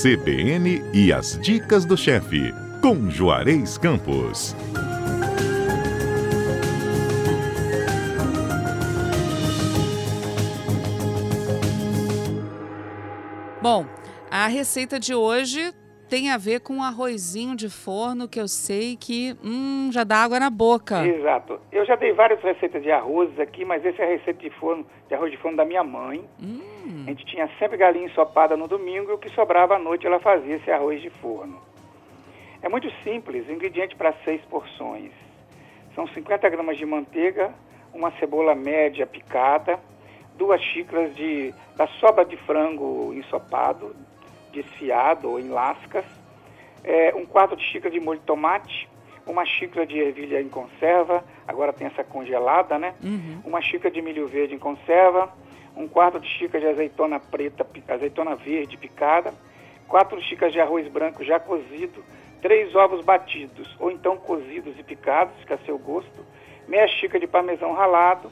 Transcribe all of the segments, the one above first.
CBN e as dicas do chefe, com Juarez Campos. Bom, a receita de hoje tem a ver com um arrozinho de forno que eu sei que hum, já dá água na boca. Exato. Eu já dei várias receitas de arroz aqui, mas essa é a receita de forno, de arroz de forno da minha mãe. Hum. A gente tinha sempre galinha ensopada no domingo e o que sobrava à noite ela fazia esse arroz de forno. É muito simples, ingrediente para seis porções. São 50 gramas de manteiga, uma cebola média picada, duas xícaras de, da sobra de frango ensopado, desfiado ou em lascas, é, um quarto de xícara de molho de tomate, uma xícara de ervilha em conserva, agora tem essa congelada, né? Uhum. Uma xícara de milho verde em conserva, um quarto de xícara de azeitona preta, azeitona verde picada, quatro xícaras de arroz branco já cozido, três ovos batidos ou então cozidos e picados, fica a seu gosto, meia xícara de parmesão ralado,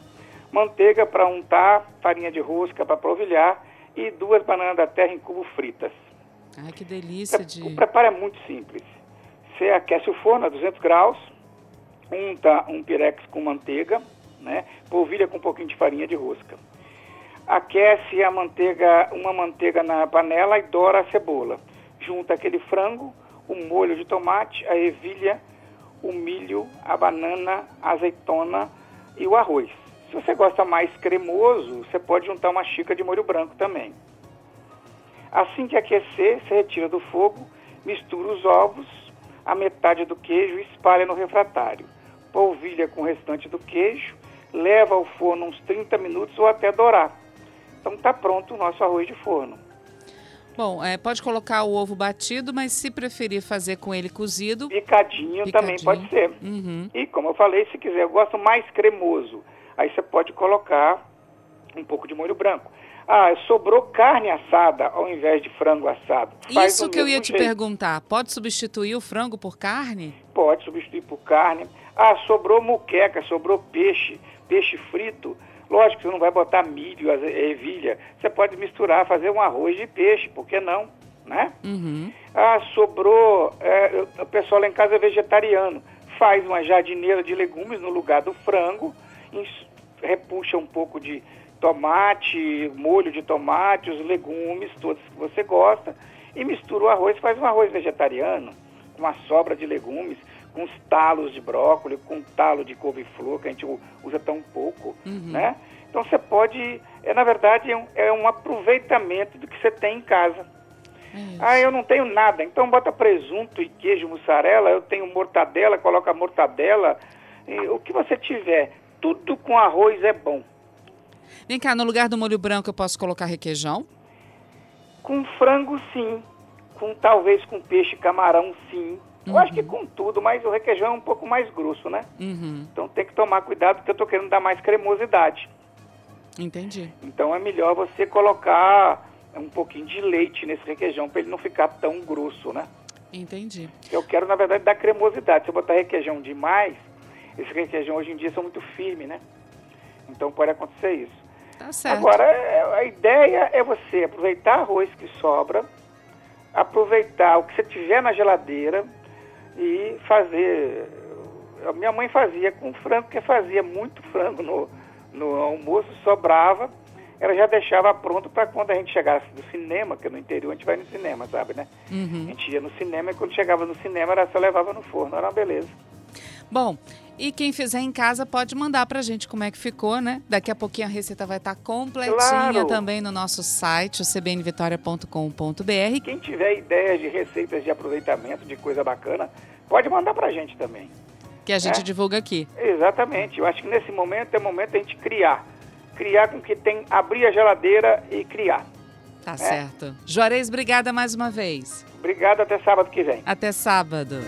manteiga para untar, farinha de rosca para polvilhar e duas bananas da terra em cubo fritas. Ai, que delícia de... O preparo é muito simples. Você aquece o forno a 200 graus, unta um pirex com manteiga, né? polvilha com um pouquinho de farinha de rosca. Aquece a manteiga, uma manteiga na panela e dora a cebola. Junta aquele frango, o molho de tomate, a ervilha, o milho, a banana, a azeitona e o arroz. Se você gosta mais cremoso, você pode juntar uma xícara de molho branco também. Assim que aquecer, você retira do fogo, mistura os ovos, a metade do queijo e espalha no refratário. Polvilha com o restante do queijo, leva ao forno uns 30 minutos ou até dourar. Então está pronto o nosso arroz de forno. Bom, é, pode colocar o ovo batido, mas se preferir fazer com ele cozido... Picadinho, Picadinho. também pode ser. Uhum. E como eu falei, se quiser, eu gosto mais cremoso. Aí você pode colocar um pouco de molho branco. Ah, sobrou carne assada ao invés de frango assado. Faz Isso que eu ia te jeito. perguntar. Pode substituir o frango por carne? Pode substituir por carne. Ah, sobrou muqueca, sobrou peixe, peixe frito. Lógico que você não vai botar milho, ervilha. Você pode misturar, fazer um arroz de peixe, por que não? Né? Uhum. Ah, sobrou. é, o pessoal lá em casa é vegetariano. Faz uma jardineira de legumes no lugar do frango, repuxa um pouco de tomate, molho de tomate, os legumes, todos que você gosta, e mistura o arroz, faz um arroz vegetariano, com uma sobra de legumes, com os talos de brócolis, com talo de couve-flor, que a gente usa tão pouco, Uhum. né? Então você pode, é, na verdade, é um, é um aproveitamento do que você tem em casa. Isso. Ah, eu não tenho nada. Então bota presunto e queijo mussarela, eu tenho mortadela, coloca mortadela, e o que você tiver. Tudo com arroz é bom. Vem cá, no lugar do molho branco eu posso colocar requeijão? Com frango, sim. Com talvez com peixe, camarão, sim. Eu acho que com tudo, mas o requeijão é um pouco mais grosso, né? Uhum. Então tem que tomar cuidado porque eu tô querendo dar mais cremosidade. Entendi. Então é melhor você colocar um pouquinho de leite nesse requeijão para ele não ficar tão grosso, né? Entendi. Eu quero, na verdade, dar cremosidade. Se eu botar requeijão demais, esse requeijão hoje em dia são muito firmes, né? Então pode acontecer isso. Tá certo. Agora, é- a ideia é você aproveitar arroz que sobra, aproveitar o que você tiver na geladeira e fazer. A minha mãe fazia com frango, porque fazia muito frango no, no almoço, sobrava, ela já deixava pronto para quando a gente chegasse do cinema, que no interior a gente vai no cinema, sabe, né? A Uhum. gente ia no cinema e quando chegava no cinema era só levava no forno, era uma beleza. Bom, e quem fizer em casa pode mandar pra gente como é que ficou, né? Daqui a pouquinho a receita vai estar completinha Claro. também no nosso site, o cbnvitoria.com.br. Quem tiver ideias de receitas de aproveitamento, de coisa bacana, pode mandar pra gente também. Que a gente É. divulga aqui. Exatamente. Eu acho que nesse momento é o momento da gente criar. Criar com que tem abrir a geladeira e criar. Tá certo. Juarez, obrigada mais uma vez. Obrigado, até sábado que vem. Até sábado.